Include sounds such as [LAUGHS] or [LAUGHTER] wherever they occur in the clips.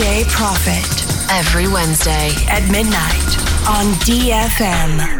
Profit every Wednesday at midnight on DFM.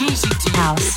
House,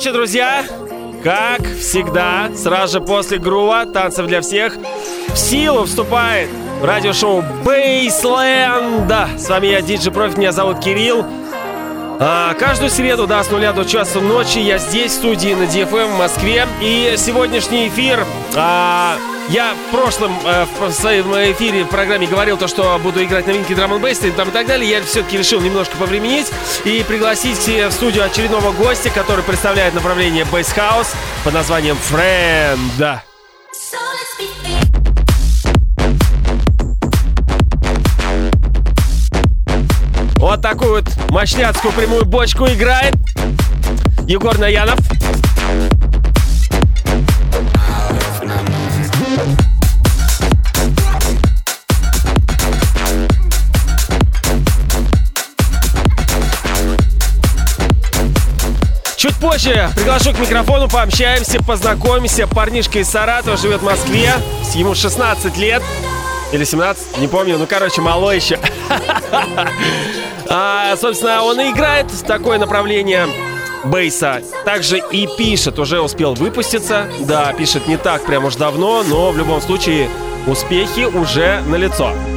Ночи, друзья! Как всегда, сразу же после грува, танцев для всех, в силу вступает радиошоу Бейсленда. С вами я, Диджи Профи, меня зовут Кирилл. А, каждую среду, да, с нуля до часа ночи я здесь, в студии на DFM в Москве. И сегодняшний эфир... а, я в прошлом, э, в своем эфире в программе говорил то, что буду играть новинки драм н и там и так далее. Я все-таки решил немножко повременить и пригласить в студию очередного гостя, который представляет направление Bass House под названием Friend. Вот такую вот мощняцкую прямую бочку играет Егор Наянов. Чуть позже приглашу к микрофону, пообщаемся, познакомимся. Парнишка из Саратова живет в Москве, ему 16 лет. Или 17, не помню, ну, короче, малой еще. [LAUGHS] А, собственно, он и играет такое направление бейса. Также и пишет, уже успел выпуститься. Да, пишет не так прям уж давно, но в любом случае успехи уже налицо. Baseland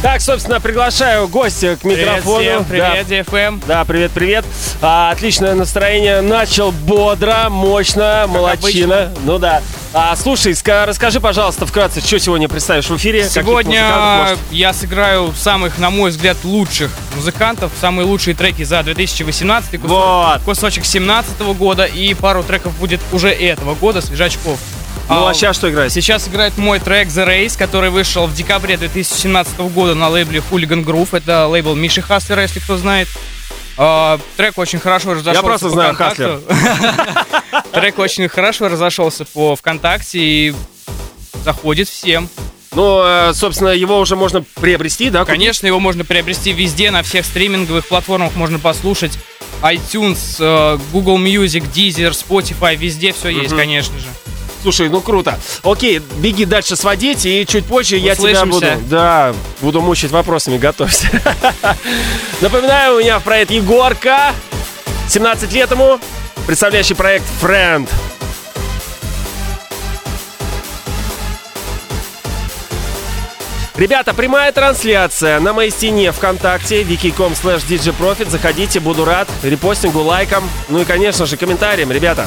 Так, собственно, приглашаю гостя к микрофону. Привет всем, Да. привет, DFM. Да, привет, привет. А, отличное настроение. Начал бодро, мощно, молодчина. Ну да. А, слушай, ска- расскажи, пожалуйста, вкратце, что сегодня представишь в эфире? Сегодня я сыграю самых, на мой взгляд, лучших музыкантов, самые лучшие треки за 2018 кусок, Вот. кусочек 17 года и пару треков будет уже этого года, свежачков. Ну, а сейчас что играет? Сейчас играет мой трек The Race, который вышел в декабре 2017 года на лейбле Hooligan Groove. Это лейбл Миши Хаслера, если кто знает. А, трек очень хорошо разошелся. просто по знаю ВКонтакту. [LAUGHS] Трек очень хорошо разошелся по ВКонтакте и заходит всем. Ну, э, собственно, его уже можно приобрести, да? купить? Конечно, его можно приобрести везде, на всех стриминговых платформах можно послушать. iTunes, э, Google Music, Deezer, Spotify, везде все есть, конечно же. Слушай, ну круто. Окей, беги дальше сводить, и чуть позже я тебя буду... Да, буду мучить вопросами, готовься. [LAUGHS] Напоминаю, у меня в проект Егорка, 17 лет ему, представляющий проект Friend. Ребята, прямая трансляция на моей стене ВКонтакте, wiki.com slash. Заходите, буду рад репостингу, лайкам, ну и, конечно же, комментариям, ребята.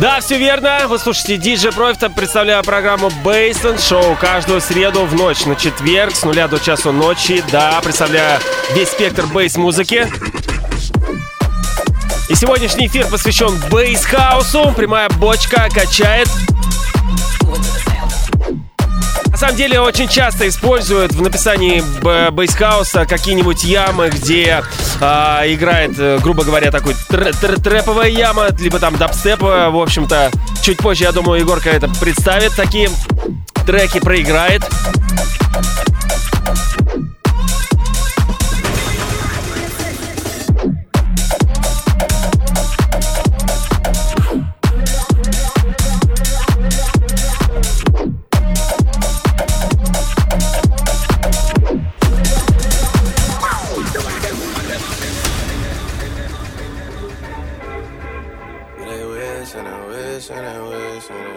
Да, все верно. Вы слушаете DJ Профита. Представляю программу Baseline Шоу каждую среду в ночь на четверг с нуля до часу ночи. Да, представляю весь спектр бейс-музыки. И сегодняшний эфир посвящен бейс-хаусу. Прямая бочка качает. На самом деле очень часто используют в написании б- бейсхауса какие-нибудь ямы, где а, играет, э, грубо говоря, такой тр- тр- трэповая яма, либо там дабстеповая. В общем-то, чуть позже, я думаю, Егорка это представит. Такие треки проиграет.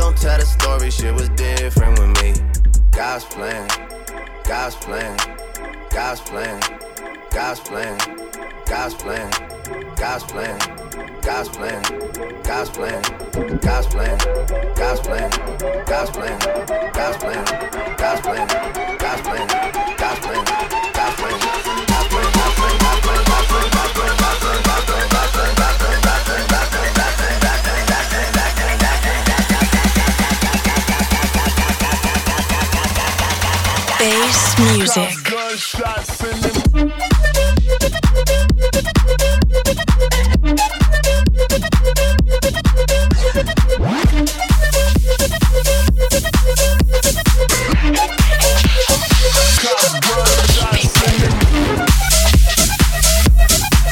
Gon' tell the story, shit was different with me. God's plan, God's plan, God's plan, God's plan, God's plan, God's plan, God's plan, God's plan, God's plan, God's plan, God's plan, God's plan, God's plan, God's plan, God's plan, God's plan.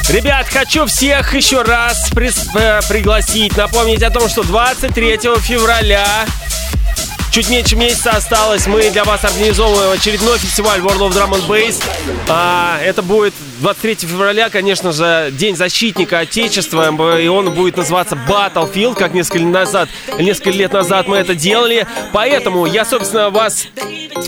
Ребят, хочу всех еще раз прис- э, пригласить, напомнить о том, что 23 февраля Чуть меньше месяца осталось. Мы для вас организовываем очередной фестиваль World of Drum and Bass. А, это будет 23 февраля, конечно же, День защитника Отечества. И он будет называться Battlefield, как несколько, назад, несколько лет назад мы это делали. Поэтому я, собственно, вас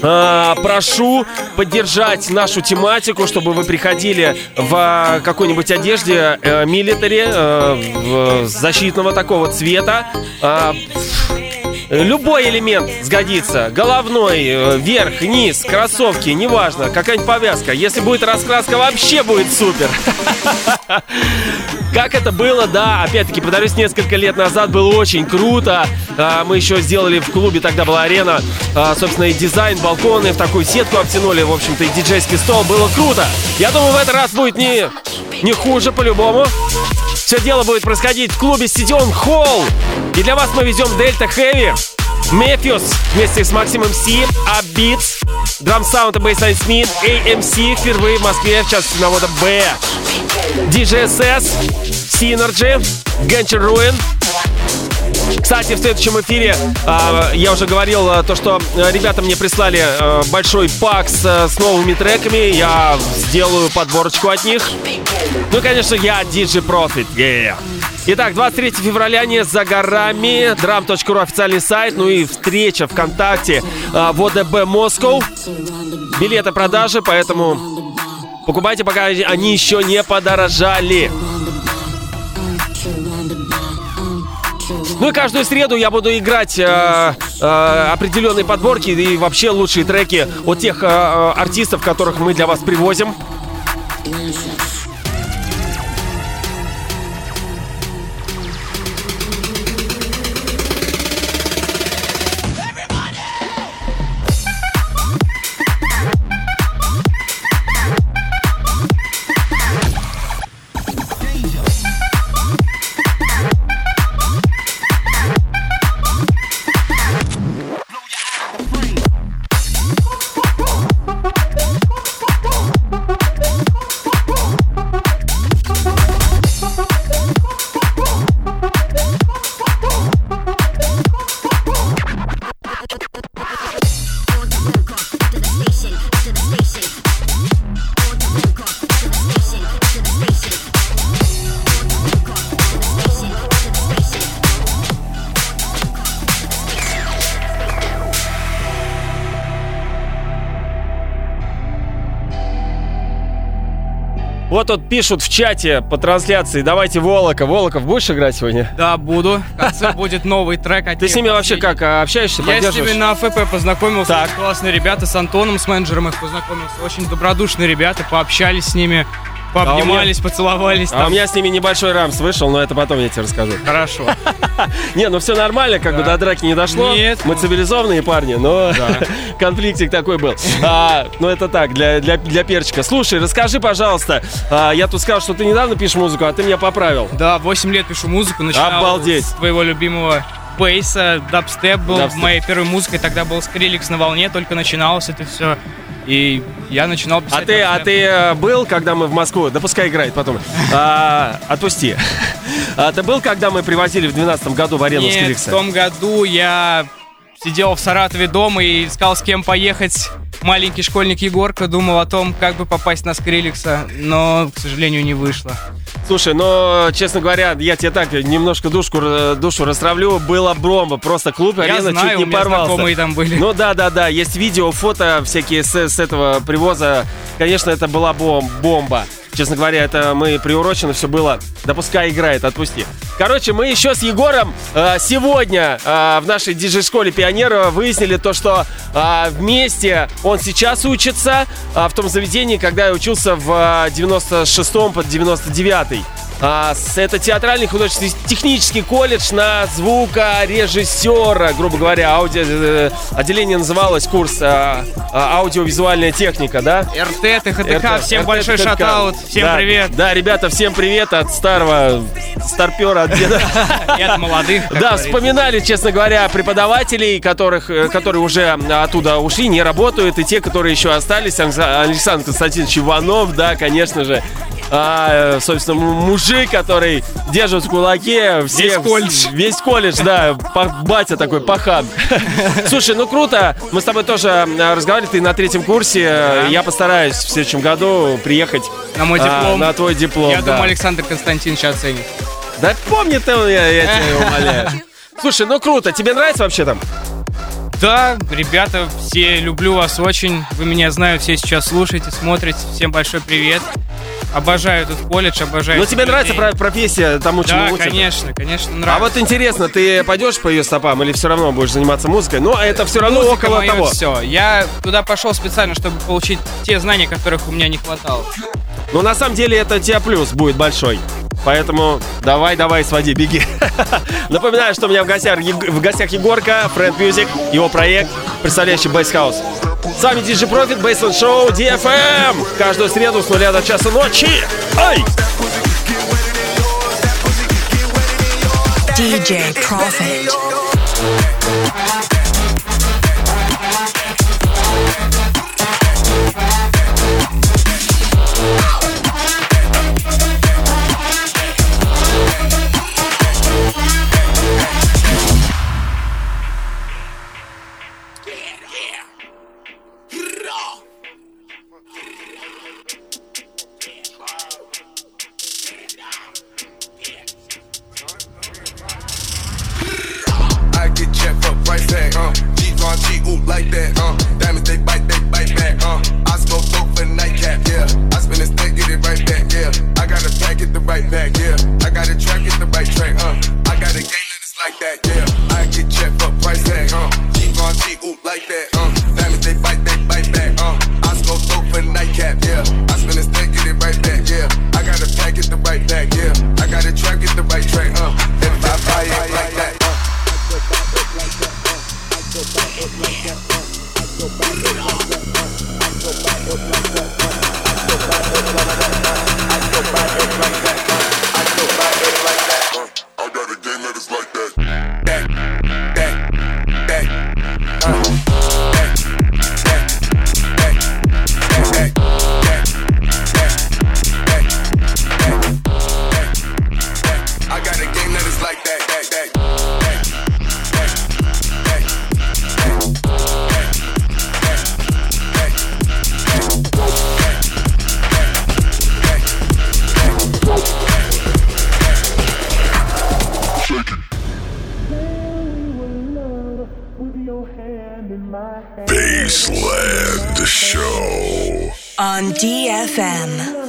а, прошу поддержать нашу тематику, чтобы вы приходили в какой-нибудь одежде э, милитари, э, в- защитного такого цвета. А, Любой элемент сгодится. Головной, э, верх, низ, кроссовки, неважно, какая-нибудь повязка. Если будет раскраска, вообще будет супер. [LAUGHS] Как это было, да, опять-таки, повторюсь, несколько лет назад было очень круто. А, Мы еще сделали в клубе, тогда была арена, а, собственно, и дизайн, балконы, в такую сетку обтянули, в общем-то, и диджейский стол. Было круто. Я думаю, в этот раз будет не, не хуже по-любому. Все дело будет происходить в клубе Стадион Холл. И для вас мы везем Дельта Хэви, Мефиус вместе с Максимом Си, Абитс, Драм Саунд и Бейслайн Смит, AMC впервые в Москве, в частности на вода Б. DJSS, Synergy, Genshin Ruin, кстати, в следующем эфире а, я уже говорил а, то, что а, ребята мне прислали а, большой пакс а, с новыми треками. Я сделаю подборочку от них. Ну конечно, я DJ Profit. Yeah. Итак, 23 февраля не за горами. Drum.ru официальный сайт. Ну и встреча ВКонтакте а, в ОДБ Москва. Билеты продажи, поэтому покупайте, пока они еще не подорожали. Ну и каждую среду я буду играть э, э, определенные подборки и вообще лучшие треки от тех э, э, артистов, которых мы для вас привозим. Вот тут пишут в чате по трансляции, давайте Волока. Волоков, будешь играть сегодня? Да, буду. В конце [LAUGHS] будет новый трек. от Ты с ними вообще как, а, общаешься, Я с ними на АФП познакомился. Так. Классные ребята, с Антоном, с менеджером их познакомился. Очень добродушные ребята, пообщались с ними, пообнимались, поцеловались. А у меня с ними небольшой рамс вышел, но это потом я тебе расскажу. Хорошо. [LAUGHS] Не, ну все нормально, как бы до драки не дошло. Нет, Мы ну. цивилизованные парни, но [LAUGHS] конфликтик такой был. А, ну это так, для, для, для перчика. Слушай, расскажи, пожалуйста, а, я тут сказал, что ты недавно пишешь музыку, а ты меня поправил. Да, 8 лет пишу музыку, начинал Обалдеть. с твоего любимого бейса, дабстеп был Дабстеп. моей первой музыкой, тогда был Скриликс на волне, только начиналось это все. И я начинал писать. А ты, а ты э, был, когда мы в Москву? Да пускай играет потом. А, отпусти. [LAUGHS] А ты был, когда мы привозили в 2012 году в арену Нет, в Скрикса? том году я сидел в Саратове дома и искал с кем поехать. Маленький школьник Егорка думал о том, как бы попасть на Скриликса, но, к сожалению, не вышло. Слушай, ну, честно говоря, я тебе так немножко душку, э, душу расстравлю. Была бомба, просто клуб, Я арена знаю, чуть не у меня порвался. знакомые там были. Ну да, да, да, есть видео, фото всякие с, с этого привоза. Конечно, это была бом- бомба. Честно говоря, это мы приурочено все было. Да пускай играет, отпусти. Короче, мы еще с Егором э, сегодня э, в нашей диджей-школе пионера выяснили то, что э, вместе он сейчас учится э, в том заведении, когда я учился в э, 96-м под 99-й. А, это театральный художественный технический колледж на звукорежиссера, грубо говоря, аудио, э, отделение называлось курс а, а, аудиовизуальная техника, да? РТ, ТХТК, РТ, всем РТ, большой ТХТК. шатаут, всем Да, привет. Да, ребята, всем привет от старого старпера, от деда. [LAUGHS] И от молодых. Да, вспоминали, честно говоря, преподавателей, которых, э, которые уже оттуда ушли, не работают, и те, которые еще остались. Александр Константинович Иванов, да, конечно же. А, собственно, м- мужик, который держит в кулаке всех, Весь колледж. Весь колледж, да, батя такой, пахан. [LAUGHS] Слушай, ну круто, мы с тобой тоже э, разговаривали, ты на третьем курсе, я постараюсь в следующем году приехать На мой а, диплом. на твой диплом. Я да. думаю, Александр Константинович оценит. Да помнит он, я, я тебя [LAUGHS] умоляю. Слушай, ну круто, тебе нравится вообще там? Да, ребята, все люблю вас очень. Вы меня знаю, все сейчас слушаете, смотрите. Всем большой привет. Обожаю этот колледж, обожаю. Ну тебе нравится людей. про- профессия тому, чему Да, учат? конечно, конечно, А нравится. вот интересно, ты пойдешь по ее стопам или все равно будешь заниматься музыкой? Ну, это все равно Музыка около того. все. Я туда пошел специально, чтобы получить те знания, которых у меня не хватало. Но на самом деле это тебе плюс будет большой. Поэтому давай, давай, своди, беги. [LAUGHS] Напоминаю, что у меня в гостях, в гостях Егорка, Friend Music, его проект, представляющий Bass House. С вами DJ Profit, Baseline Show, DFM. Каждую среду с нуля до часа ночи. Ай! DJ Profit. Baseland Show. On DFM.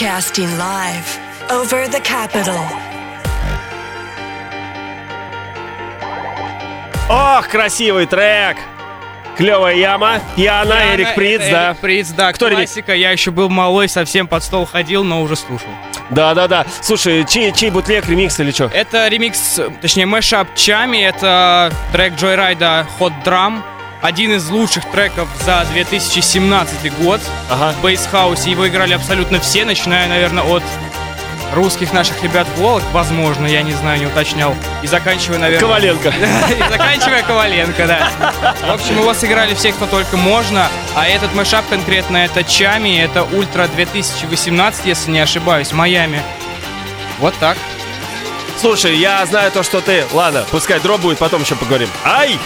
Broadcasting live over the capital. Ох, красивый трек! Клевая яма, пьяна, Пьяно, Эрик Приц, да. Эрик Приц, да, Кто классика. Я еще был малой, совсем под стол ходил, но уже слушал. Да-да-да. Слушай, чей, чей бутлег, ремикс или что? Это ремикс, точнее, мэшап Чами, это трек Джойрайда Hot Drum. Один из лучших треков за 2017 год. Ага. В bass house е его играли абсолютно все, начиная, наверное, от русских наших ребят Волок, возможно, я не знаю, не уточнял. И заканчивая, наверное... Коваленко. [LAUGHS] И заканчивая Коваленко, да. В общем, его сыграли все, кто только можно. А этот мэшап конкретно это Tchami, это Ультра 2018, если не ошибаюсь, Майами. Вот так. Слушай, я знаю то, что ты... Ладно, пускай дроп будет, потом еще поговорим. Ай!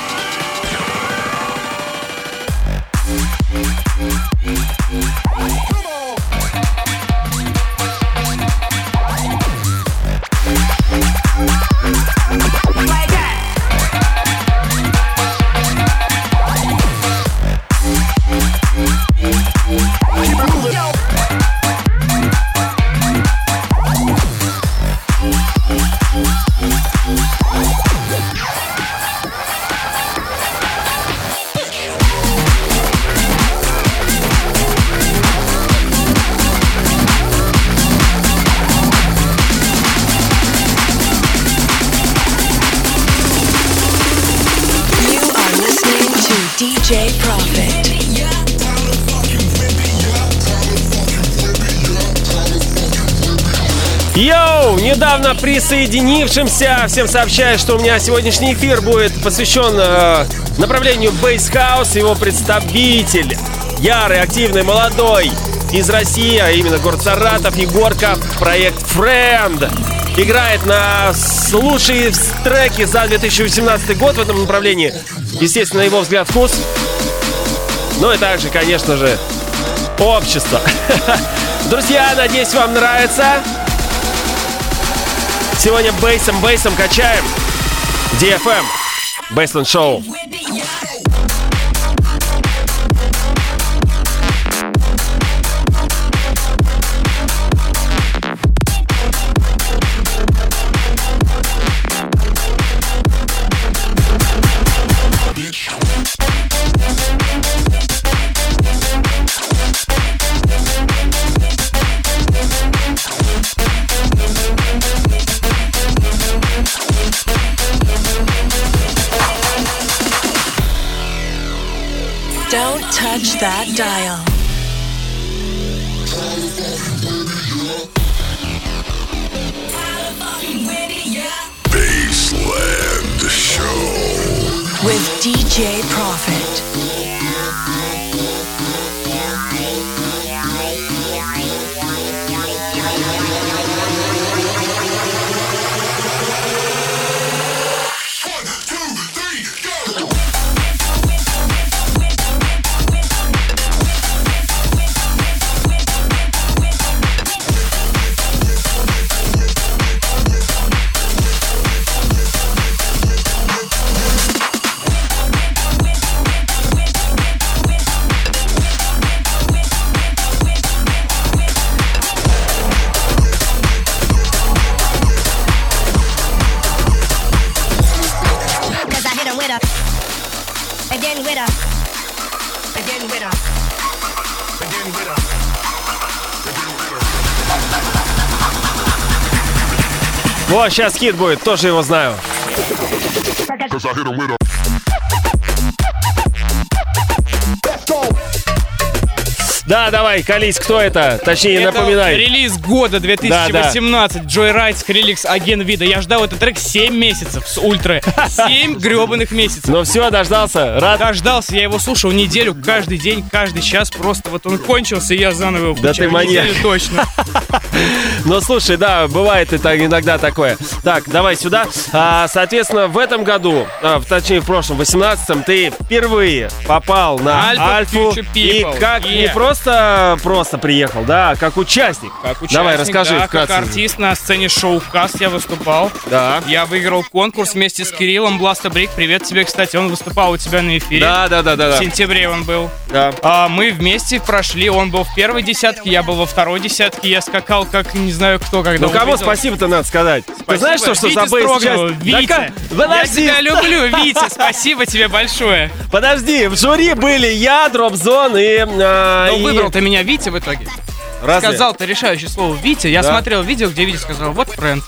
Йоу! Недавно присоединившимся всем сообщаю, что у меня сегодняшний эфир будет посвящен э, направлению House. Его представитель, ярый, активный, молодой из России, а именно город Саратов, Егорка, проект Friend. Играет на лучшие треки за 2018 год в этом направлении. Естественно, его взгляд, вкус. Ну и также, конечно же, общество. [LAUGHS] Друзья, надеюсь, вам нравится. Сегодня бейсом, бейсом качаем. DFM. Бейсленд Шоу. Touch that dial. Baseland Show. With DJ Profit. Сейчас хит будет, тоже его знаю. Да, давай, колись, кто это? Точнее, Это напоминай. релиз года 2018. Джой Райт, Скриликс, Аген Вида. Я ждал этот трек 7 месяцев с ультра. 7 [LAUGHS] гребаных месяцев. Ну все, дождался. Рад. Дождался, я его слушал неделю, каждый день, каждый час. Просто вот он кончился, и я заново его Да ты маньяк. Неделю точно. [LAUGHS] [LAUGHS] Ну слушай, да, бывает это иногда такое. Так, давай сюда. А, соответственно, в этом году, а, в- точнее в прошлом, 18-м, ты впервые попал на Альфу. И как не просто просто приехал, да, а как участник. Как участник, Давай, расскажи да, вкратце. как артист на сцене шоу «Каст» я выступал. Да. Я выиграл конкурс вместе с Кириллом Бласта Брик. Привет тебе, кстати, он выступал у тебя на эфире. Да, да, да, да, В да. сентябре он был. Да. А мы вместе прошли. Он был в первой десятке, я был во второй десятке. Я скакал как не знаю кто, когда Ну кому увидел. спасибо-то надо сказать? Ты Спасибо. знаешь, что, что Вите за бейс часть? Витя, Да я тебя люблю, [LAUGHS] Витя, спасибо тебе большое. Подожди, в жюри были я, Дропзон и... а, Ну, и- выбрал ты меня Витя в итоге. Разве? Сказал-то решающее слово Витя. Я Да. смотрел видео, где Витя сказал, вот френд.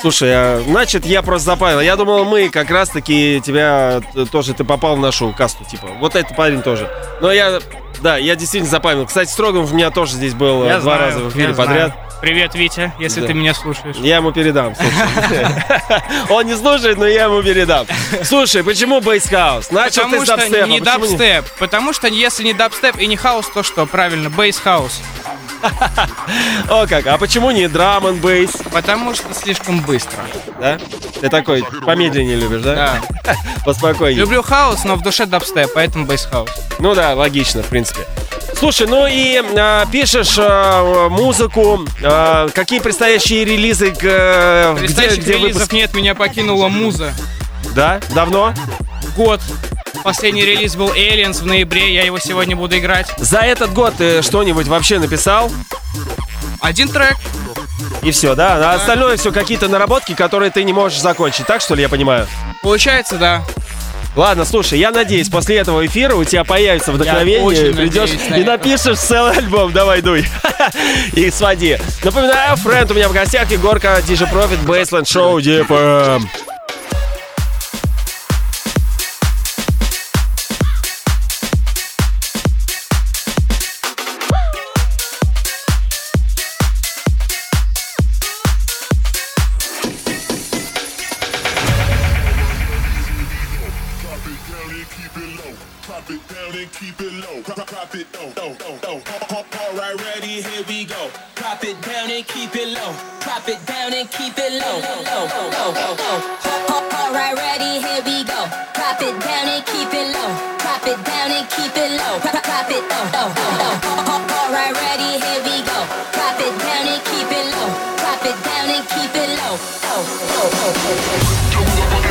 Слушай, а, значит, я просто запавил. Я думал, мы как раз-таки тебя э, тоже, ты попал в нашу касту, типа. Вот этот парень тоже. Но я, да, я действительно запомнил. Кстати, Строгов у меня тоже здесь был э, Я два знаю, раза в эфире подряд. знаю. Привет, Витя, если Да. ты меня слушаешь. Я ему передам. [LAUGHS] Он не слушает, но я ему передам. Слушай, почему bass house? Начал Потому ты с дабстепа. не дабстеп. Потому что если не дабстеп и не хаус, то что? Правильно, bass house. О как, а почему не драм н бейс? Потому что слишком быстро. Да? Ты такой помедленнее любишь, да? Да. [LAUGHS] Поспокойнее. Люблю хаус, но в душе дабстеп, поэтому bass house. Ну да, логично, в принципе. Слушай, ну и а, пишешь а, музыку, а, какие предстоящие релизы, к, э, где, Предстоящих где релизов выпуск? нет, меня покинула муза. Да? Давно? Год. Последний релиз был Aliens в ноябре, я его сегодня буду играть. За этот год ты что-нибудь вообще написал? Один трек. И все, да? А остальное все какие-то наработки, которые ты не можешь закончить, так что ли, я понимаю? Получается, да. Ладно, слушай, я надеюсь, после этого эфира у тебя появится вдохновение, придешь надеюсь на и напишешь целый альбом, давай, дуй. [LAUGHS] И своди. Напоминаю, френд у меня в гостях, Егорка, DJ Profit, Baseline Show, DFM. Keep it low. Drop it low, low, low. All right, ready, here we go. Drop it down and keep it low. Drop it down and keep it low. Low, low, low,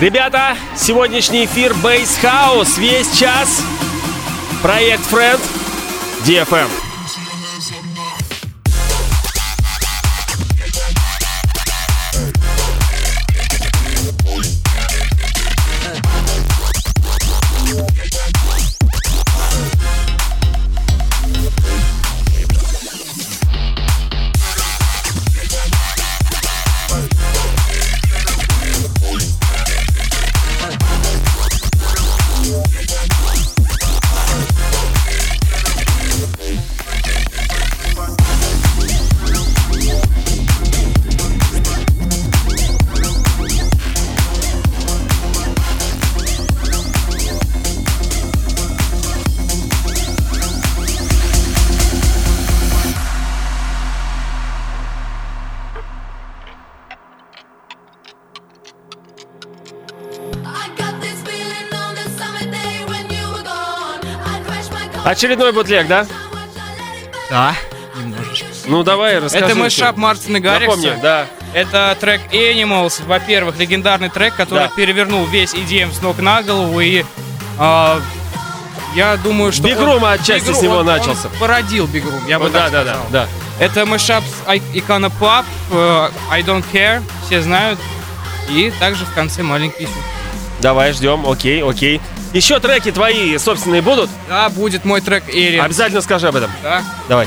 Ребята, сегодняшний эфир Base House весь час. Проект Friend DFM. Очередной бутлег, да? Да, немножечко. Ну давай, расскажи. Это мой что. шап Мартина Гаррикса. Напомню, да. Это трек Animals, во-первых, легендарный трек, который Да. перевернул весь EDM с ног на голову и а, я думаю, что Room отчасти Room, с него он- начался. Он породил Room, я бы да, так да, да, сказал. да. Это мешап с Icona Pop, э, I Don't Care, все знают. И также в конце маленький. Давай, ждем, окей, окей. Еще треки твои собственные будут? Да, будет мой трек Эри. Обязательно скажи об этом. Да. Давай.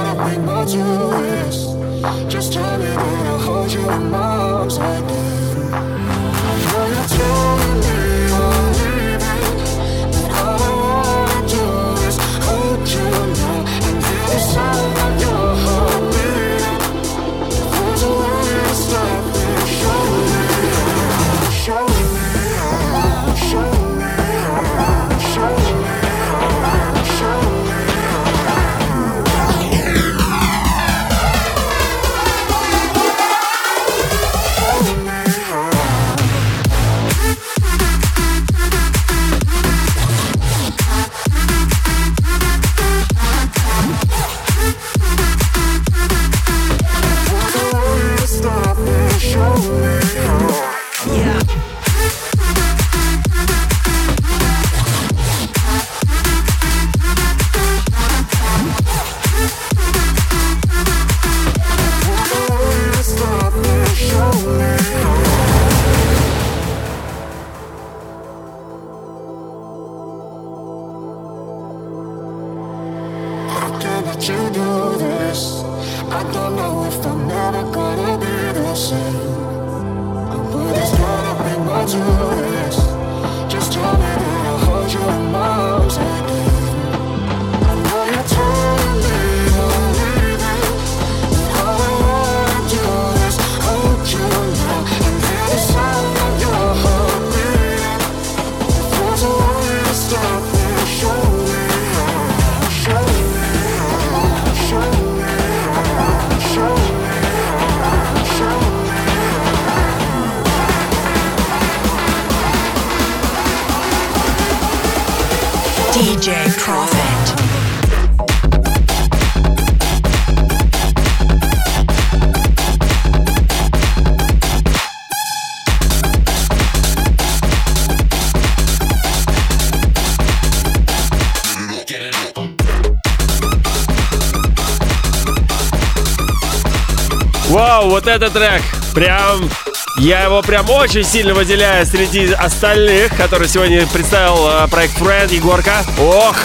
вот этот трек прям... Я его прям очень сильно выделяю среди остальных, которые сегодня представил э, проект Friend Егорка. Ох,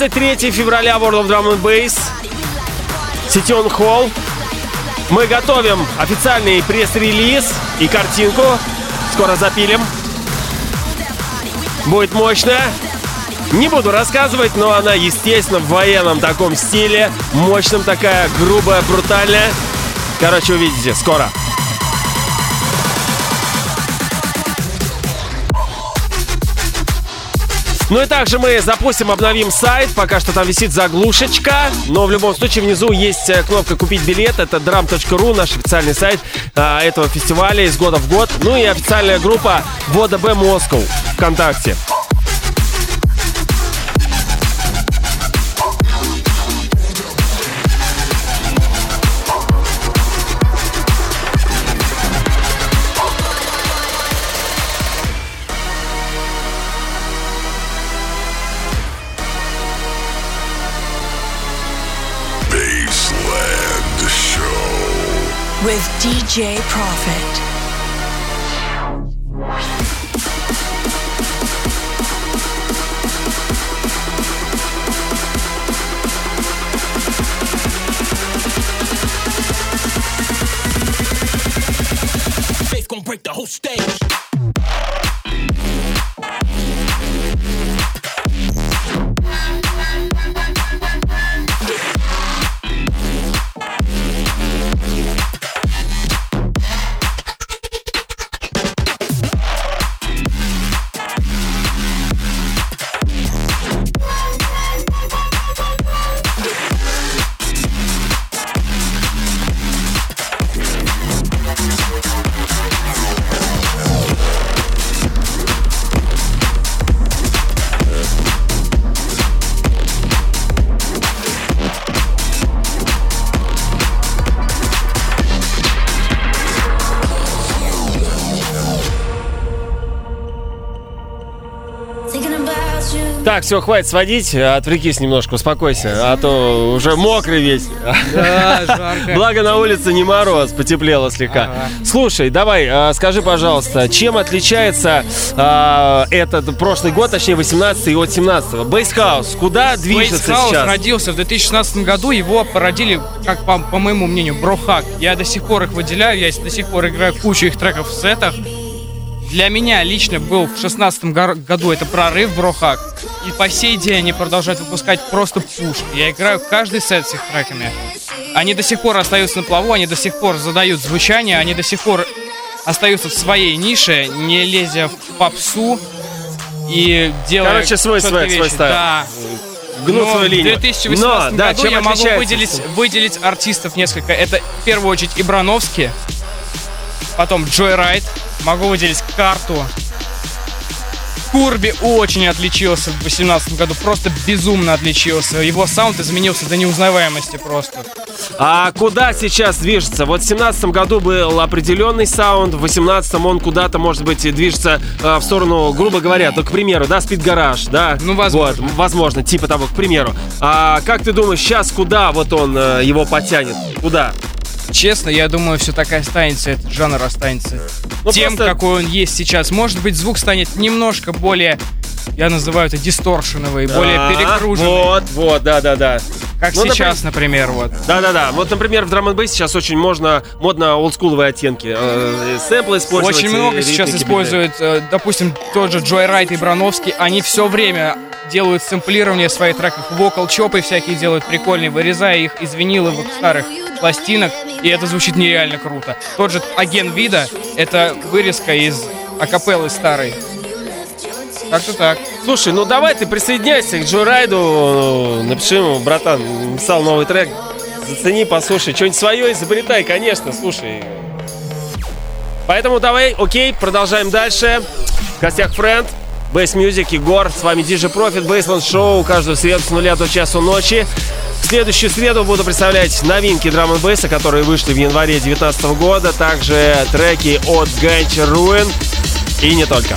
23 февраля World of Drum and Bass, Ситион Холл. Мы готовим официальный пресс-релиз и картинку. Скоро запилим. Будет мощно. Не буду рассказывать, но она, естественно, в военном таком стиле. Мощном такая, грубая, брутальная. Короче, увидите скоро. Ну и также мы запустим, обновим сайт. Пока что там висит заглушечка. Но в любом случае внизу есть э, кнопка «Купить билет». Это drum.ru, наш официальный сайт а, этого фестиваля из года в год. Ну и официальная группа «ВОДБ Москва» ВКонтакте. DJ Profit. break the whole stage. Так, все, хватит сводить, отвлекись немножко, успокойся, а то уже мокрый весь. Да, жарко. Благо на улице не мороз, потеплело слегка. Ага. Слушай, давай, а, скажи, пожалуйста, чем отличается а, этот прошлый год, точнее 18 и от 17-го? Бейсхаус, куда движется House сейчас? родился в 2016 году, его породили, как по, по моему мнению, Брохак. Я до сих пор их выделяю, я до сих пор играю кучу их треков в сетах. Для меня лично был в 2016 году это прорыв Брохак. И по сей день они продолжают выпускать просто пушки. Я играю каждый сет с их треками. Они до сих пор остаются на плаву, они до сих пор задают звучание, они до сих пор остаются в своей нише, не лезя в попсу и делая Короче, свой свой вещи. стайл. Да. Гнут свою линию. В 2018 Но, да, году чем я могу выделить, выделить артистов несколько. Это в первую очередь Ибрановский, потом Райт, могу выделить Карту. Курби очень отличился в 2018 году, просто безумно отличился. Его саунд изменился до неузнаваемости просто. А куда сейчас движется? Вот в 17 году был определенный саунд, в 18 он куда-то, может быть, движется э, в сторону, грубо говоря, то, к примеру, да, Speed Garage, да? Ну, возможно. Вот, возможно, типа того, к примеру. А как ты думаешь, сейчас куда вот он э, его потянет? Куда? Честно, я думаю, все так и останется, этот жанр останется Ну, тем, просто- какой он есть сейчас. Может быть, звук станет немножко более, я называю это дисторшеновый, более А, перегруженный. Вот, вот, да-да-да. Как Ну, сейчас, например, вот. Да-да-да. Вот, например, в драм н сейчас очень можно, модно олдскуловые оттенки. Э, сэмплы использовать. Очень много сейчас используют, э, допустим, тот же Джой Райт и Брановский, они все время делают сэмплирование своих треков, вокал-чопы всякие делают прикольные, вырезая их из виниловых старых пластинок, и это звучит нереально круто. Тот же Агент Вида, это вырезка из акапеллы старой. Как-то так. Слушай, ну давай ты присоединяйся к Джо Райду, напиши ему, братан, написал новый трек, зацени, послушай, что-нибудь свое изобретай, конечно, слушай. Поэтому давай, окей, продолжаем дальше. В гостях Френд, Bass Music, Егор, с вами DJ Profit, Baseland Show, каждую среду с нуля до часу ночи. В следующую среду буду представлять новинки драм бейса, которые вышли в январе 2019 года, также треки от Ганча Руин и не только.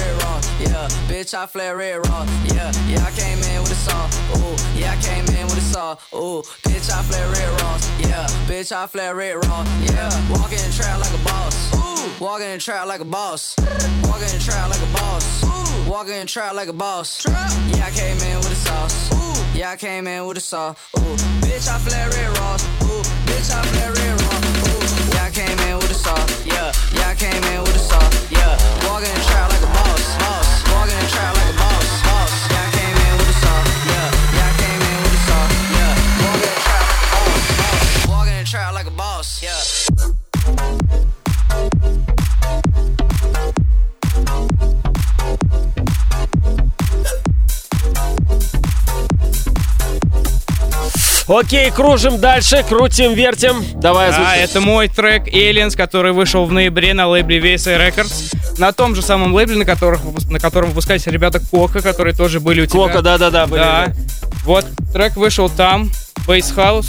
bitch, I flare it raw. Yeah, yeah, I came in with a saw. Ooh, yeah, I came in with a saw. Ooh, bitch, I flare it raw. Yeah, bitch, I flare it raw. Yeah, walking in trap like a boss. Ooh, walking in trap like a boss. Walking in trap like a boss. Ooh, walking in trap like a boss. Yeah, I came in with a sauce. Ooh, yeah, I came in with a saw. Ooh, bitch, I flare it raw. Ooh, bitch, I flare it raw. Ooh, yeah, I came in with a saw. Yeah, yeah, I came in with a saw. Yeah, walking in trap like a boss. Boss, shine like a bomb. Окей, кружим дальше, крутим, вертим. Давай А, озвучивай. это мой трек Aliens, который вышел в ноябре на лейбле VSA Records. На том же самом лейбле, на, которых, на котором выпускались ребята Кока, которые тоже были у тебя. Кока, да-да-да, были, Да. да. Вот, трек вышел там, Bass House.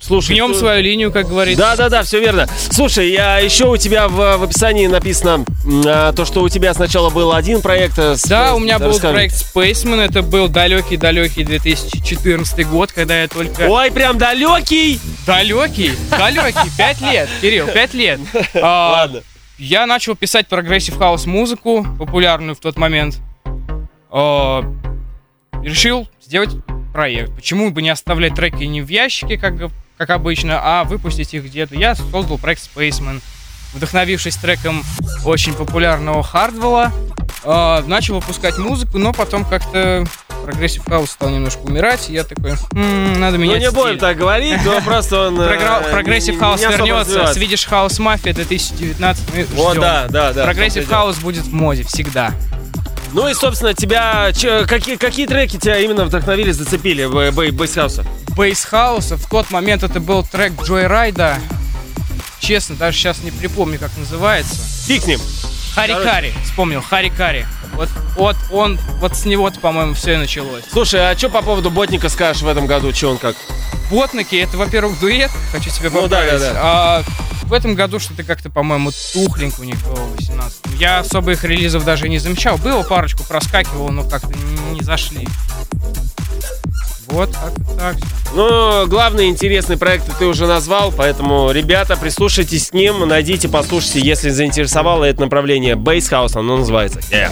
Слушай, Гнем кто- свою линию, как говорится. Да, да, да, все верно. Слушай, я еще у тебя в, в описании написано а, то, что у тебя сначала был один проект. э, с- Да, у меня был расскажи. проект Spaceman, это был далекий-далекий 2014 год, когда я только... Ой, прям далекий! Далекий? Далекий, [LAUGHS] пять лет, Кирилл, пять лет. [LAUGHS] А, Ладно. Я начал писать progressive house музыку, популярную в тот момент. А, решил сделать проект. Почему бы не оставлять треки не в ящике, как, как обычно, а выпустить их где-то. Я создал проект Spaceman. Вдохновившись треком очень популярного Hardwell а, а, начал выпускать музыку, но потом как-то progressive house стал немножко умирать, и я такой, «М, надо Ну менять не будем стиль». так говорить, но просто он... [LAUGHS] э, Progressive не- house не вернется. Swedish House Mafia 2019. Мы Вот, да, да, да. Progressive house будет в моде всегда. Ну и, собственно, тебя... какие, какие треки тебя именно вдохновили, зацепили в bass- bass house а? Bass house а в тот момент это был трек Joyryde а. Честно, даже сейчас не припомню, как называется. Фиг с ним. Хари Короче. Кари. Вспомнил, Хари Кари. Вот, вот он, вот с него-то, по-моему, все и началось. Слушай, а что по поводу Ботника скажешь в этом году? Че он как? Ботники, это, во-первых, дуэт, хочу тебе Ну да, поправить. да, да. А в этом году что-то как-то, по-моему, тухленько у них было в 18 Я особо их релизов даже не замечал. Было парочку, проскакивало, но как-то не зашли. Вот так всё. Ну, главный интересный проект ты уже назвал, поэтому, ребята, прислушайтесь к ним, найдите, послушайте, если заинтересовало это направление House, оно называется. Yeah.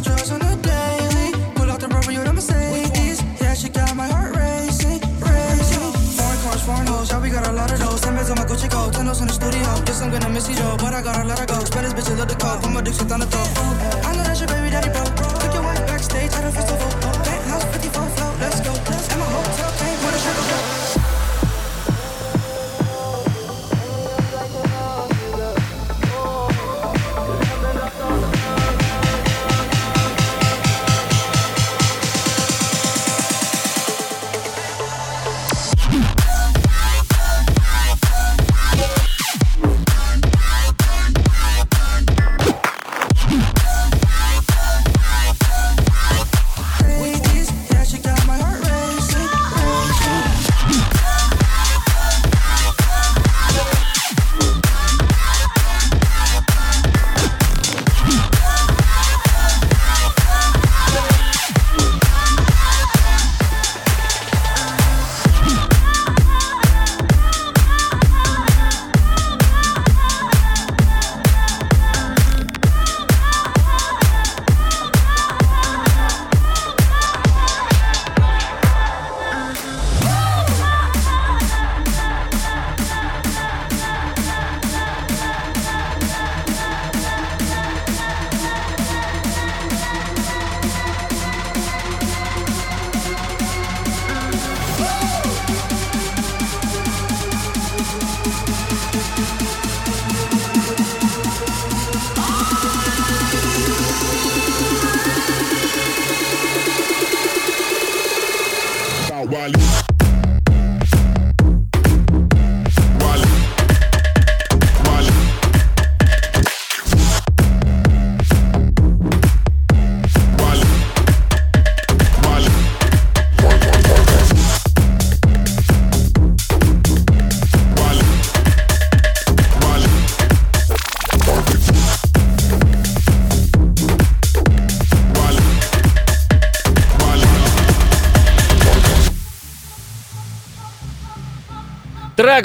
On the daily. Pull out the rubber, you the Mercedes. Yeah, she got my heart racing. Foreign cars, foreign hoes, yeah, we got a lot of those. My Gucci coat, ten in the studio. I'm gonna miss you, Joe, but I gotta the. I know that's your baby daddy, bro. Took your wife backstage at a festival.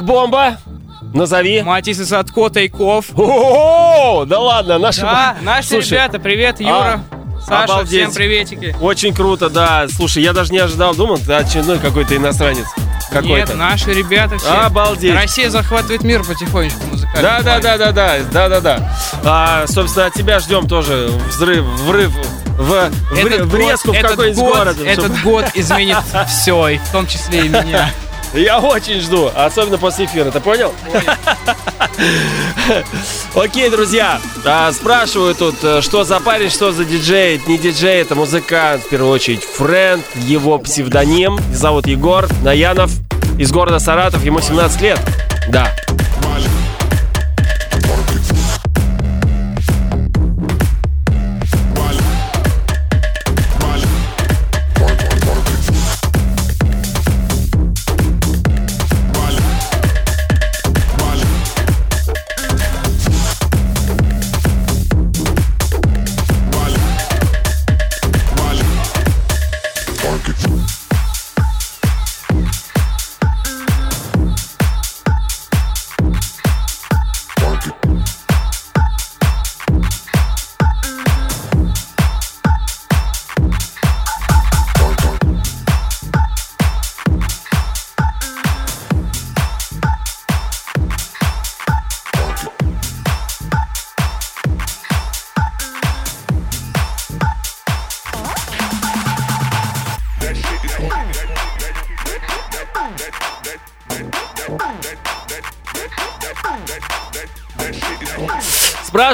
«Бомба». Назови. Матис и Садко, Тайков. О, да ладно, наши... Да, наши Слушай, ребята, привет, Юра. а, Саша, обалдеть. всем приветики. Очень круто, да. Слушай, я даже не ожидал, думал, это очередной какой-то иностранец. Какой-то. Нет, наши ребята все. Обалдеть. Россия захватывает мир потихонечку музыкально. Да, да, да, да, да, да, да, да. А, собственно, от тебя ждем тоже взрыв, врыв в, в, Этот врезку год- в этот какой-нибудь год- город. Этот чтобы- год изменит все, и в том числе и меня. Я очень жду, особенно после эфира, ты понял? Окей, друзья, а, спрашивают тут, э, что за парень, что за диджей. Не диджей, это музыкант, в первую очередь, френд, его псевдоним, зовут Егор Наянов, из города Саратов, ему 17 лет. Да.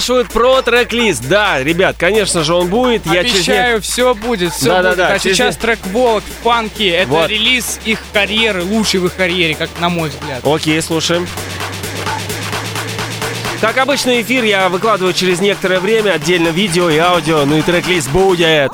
Спрашивают про трек-лист. Да, ребят, конечно же, он будет. Я через не- Обещаю, все будет, все Да, да, будет. да, а через сейчас трек Волок в панке. Это Вот. релиз их карьеры, лучший в их карьере, как на мой взгляд. Окей, слушаем. Как обычно, эфир я выкладываю через некоторое время, отдельно видео и аудио, ну и трек-лист будет.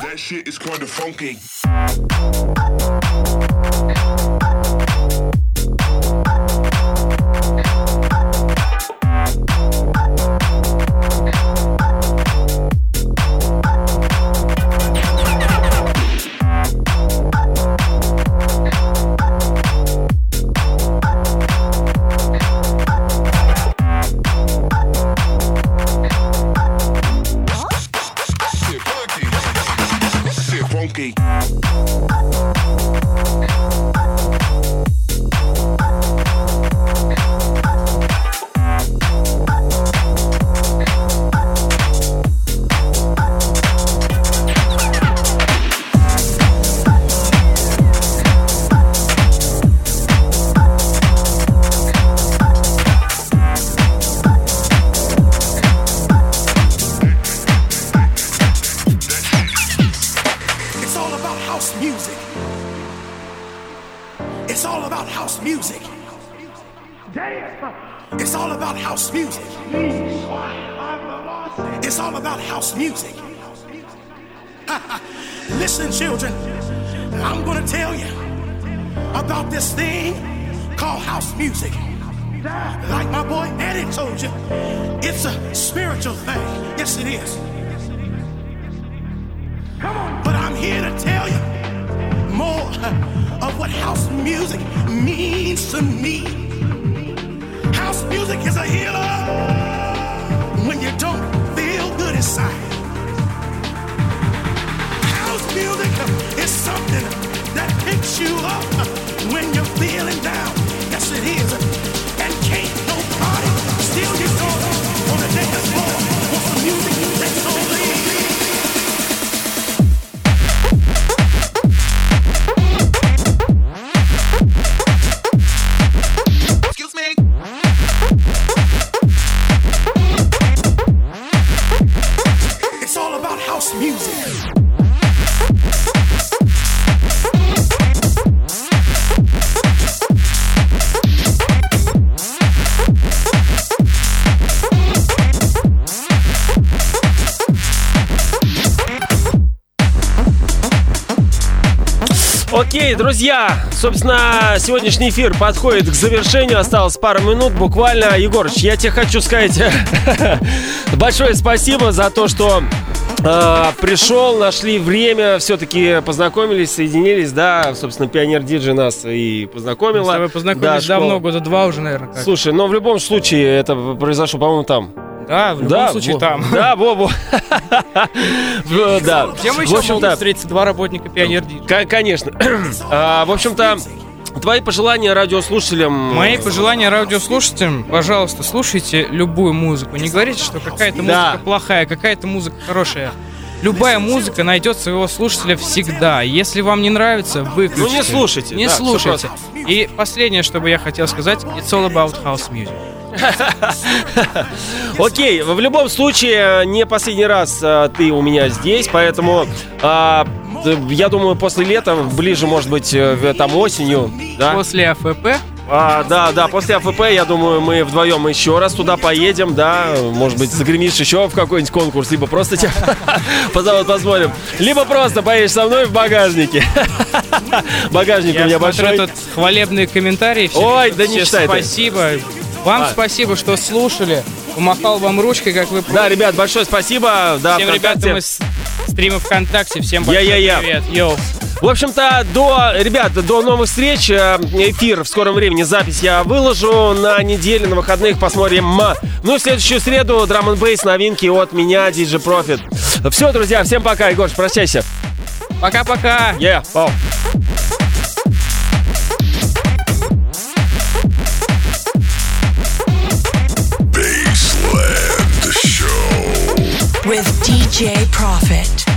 About house music. It's all about house music. It's all about house music. [LAUGHS] Listen, children, I'm to tell you about this thing called house music. Like my boy Eddie told you, it's a spiritual thing. Yes, it is. Come on. But I'm here to tell you more of what house music means to me. House music is a healer when you don't feel good inside. House music is something that picks you up when you're feeling down. Yes, it is. Окей, друзья, собственно, сегодняшний эфир подходит к завершению. Осталось пару минут буквально. Егорыч, я тебе хочу сказать [LAUGHS] большое спасибо за то, что э, пришел, нашли время, все-таки познакомились, соединились, да, собственно, Пионер Диджи нас и познакомила. Мы с тобой познакомились Да, давно, школа. года два уже, наверное. как. Слушай, но в любом случае это произошло, по-моему, там. Да, в любом Да, случае во- там. Да, Бобу. Да. Где мы еще могут встретиться? Два работника Пионер Конечно. [CLEARS THROAT] А, В общем-то, твои пожелания радиослушателям... Мои пожелания радиослушателям, пожалуйста, слушайте любую музыку. Не говорите, что какая-то Да. музыка плохая, какая-то музыка хорошая. Любая музыка найдет своего слушателя всегда. Если вам не нравится, выключите. Ну, не слушайте, Не да, слушайте. И последнее, что бы я хотел сказать, it's all about house music. [LAUGHS] Окей, в любом случае, не последний раз а, ты у меня здесь, поэтому а, я думаю, после лета, ближе, может быть, э, в- там осенью, да? После АФП А, да, да, после АФП, я думаю, мы вдвоем еще раз туда поедем, да, может быть, загремишь еще в какой-нибудь конкурс, либо просто тебя [LAUGHS] позовут, посмотрим, либо просто поедешь со мной в багажнике. [LAUGHS] Багажник у меня большой. тут хвалебные комментарии. Ой, да не читай. Спасибо. Вам А. спасибо, что слушали. Помахал вам ручкой, как вы Да, ребят, большое спасибо. Да, Всем ВКонтакте. ребятам из стрима ВКонтакте. Всем большой Я-я-я. привет. Йоу. В общем-то, до, ребят, до новых встреч. Э, Эфир в скором времени, запись я выложу на неделе, на выходных посмотрим. Ну и в следующую среду драм н бейс новинки от меня, DJ Profit. Все, друзья, всем пока. Егор, прощайся. Пока-пока. Yeah, пау. DJ Profit.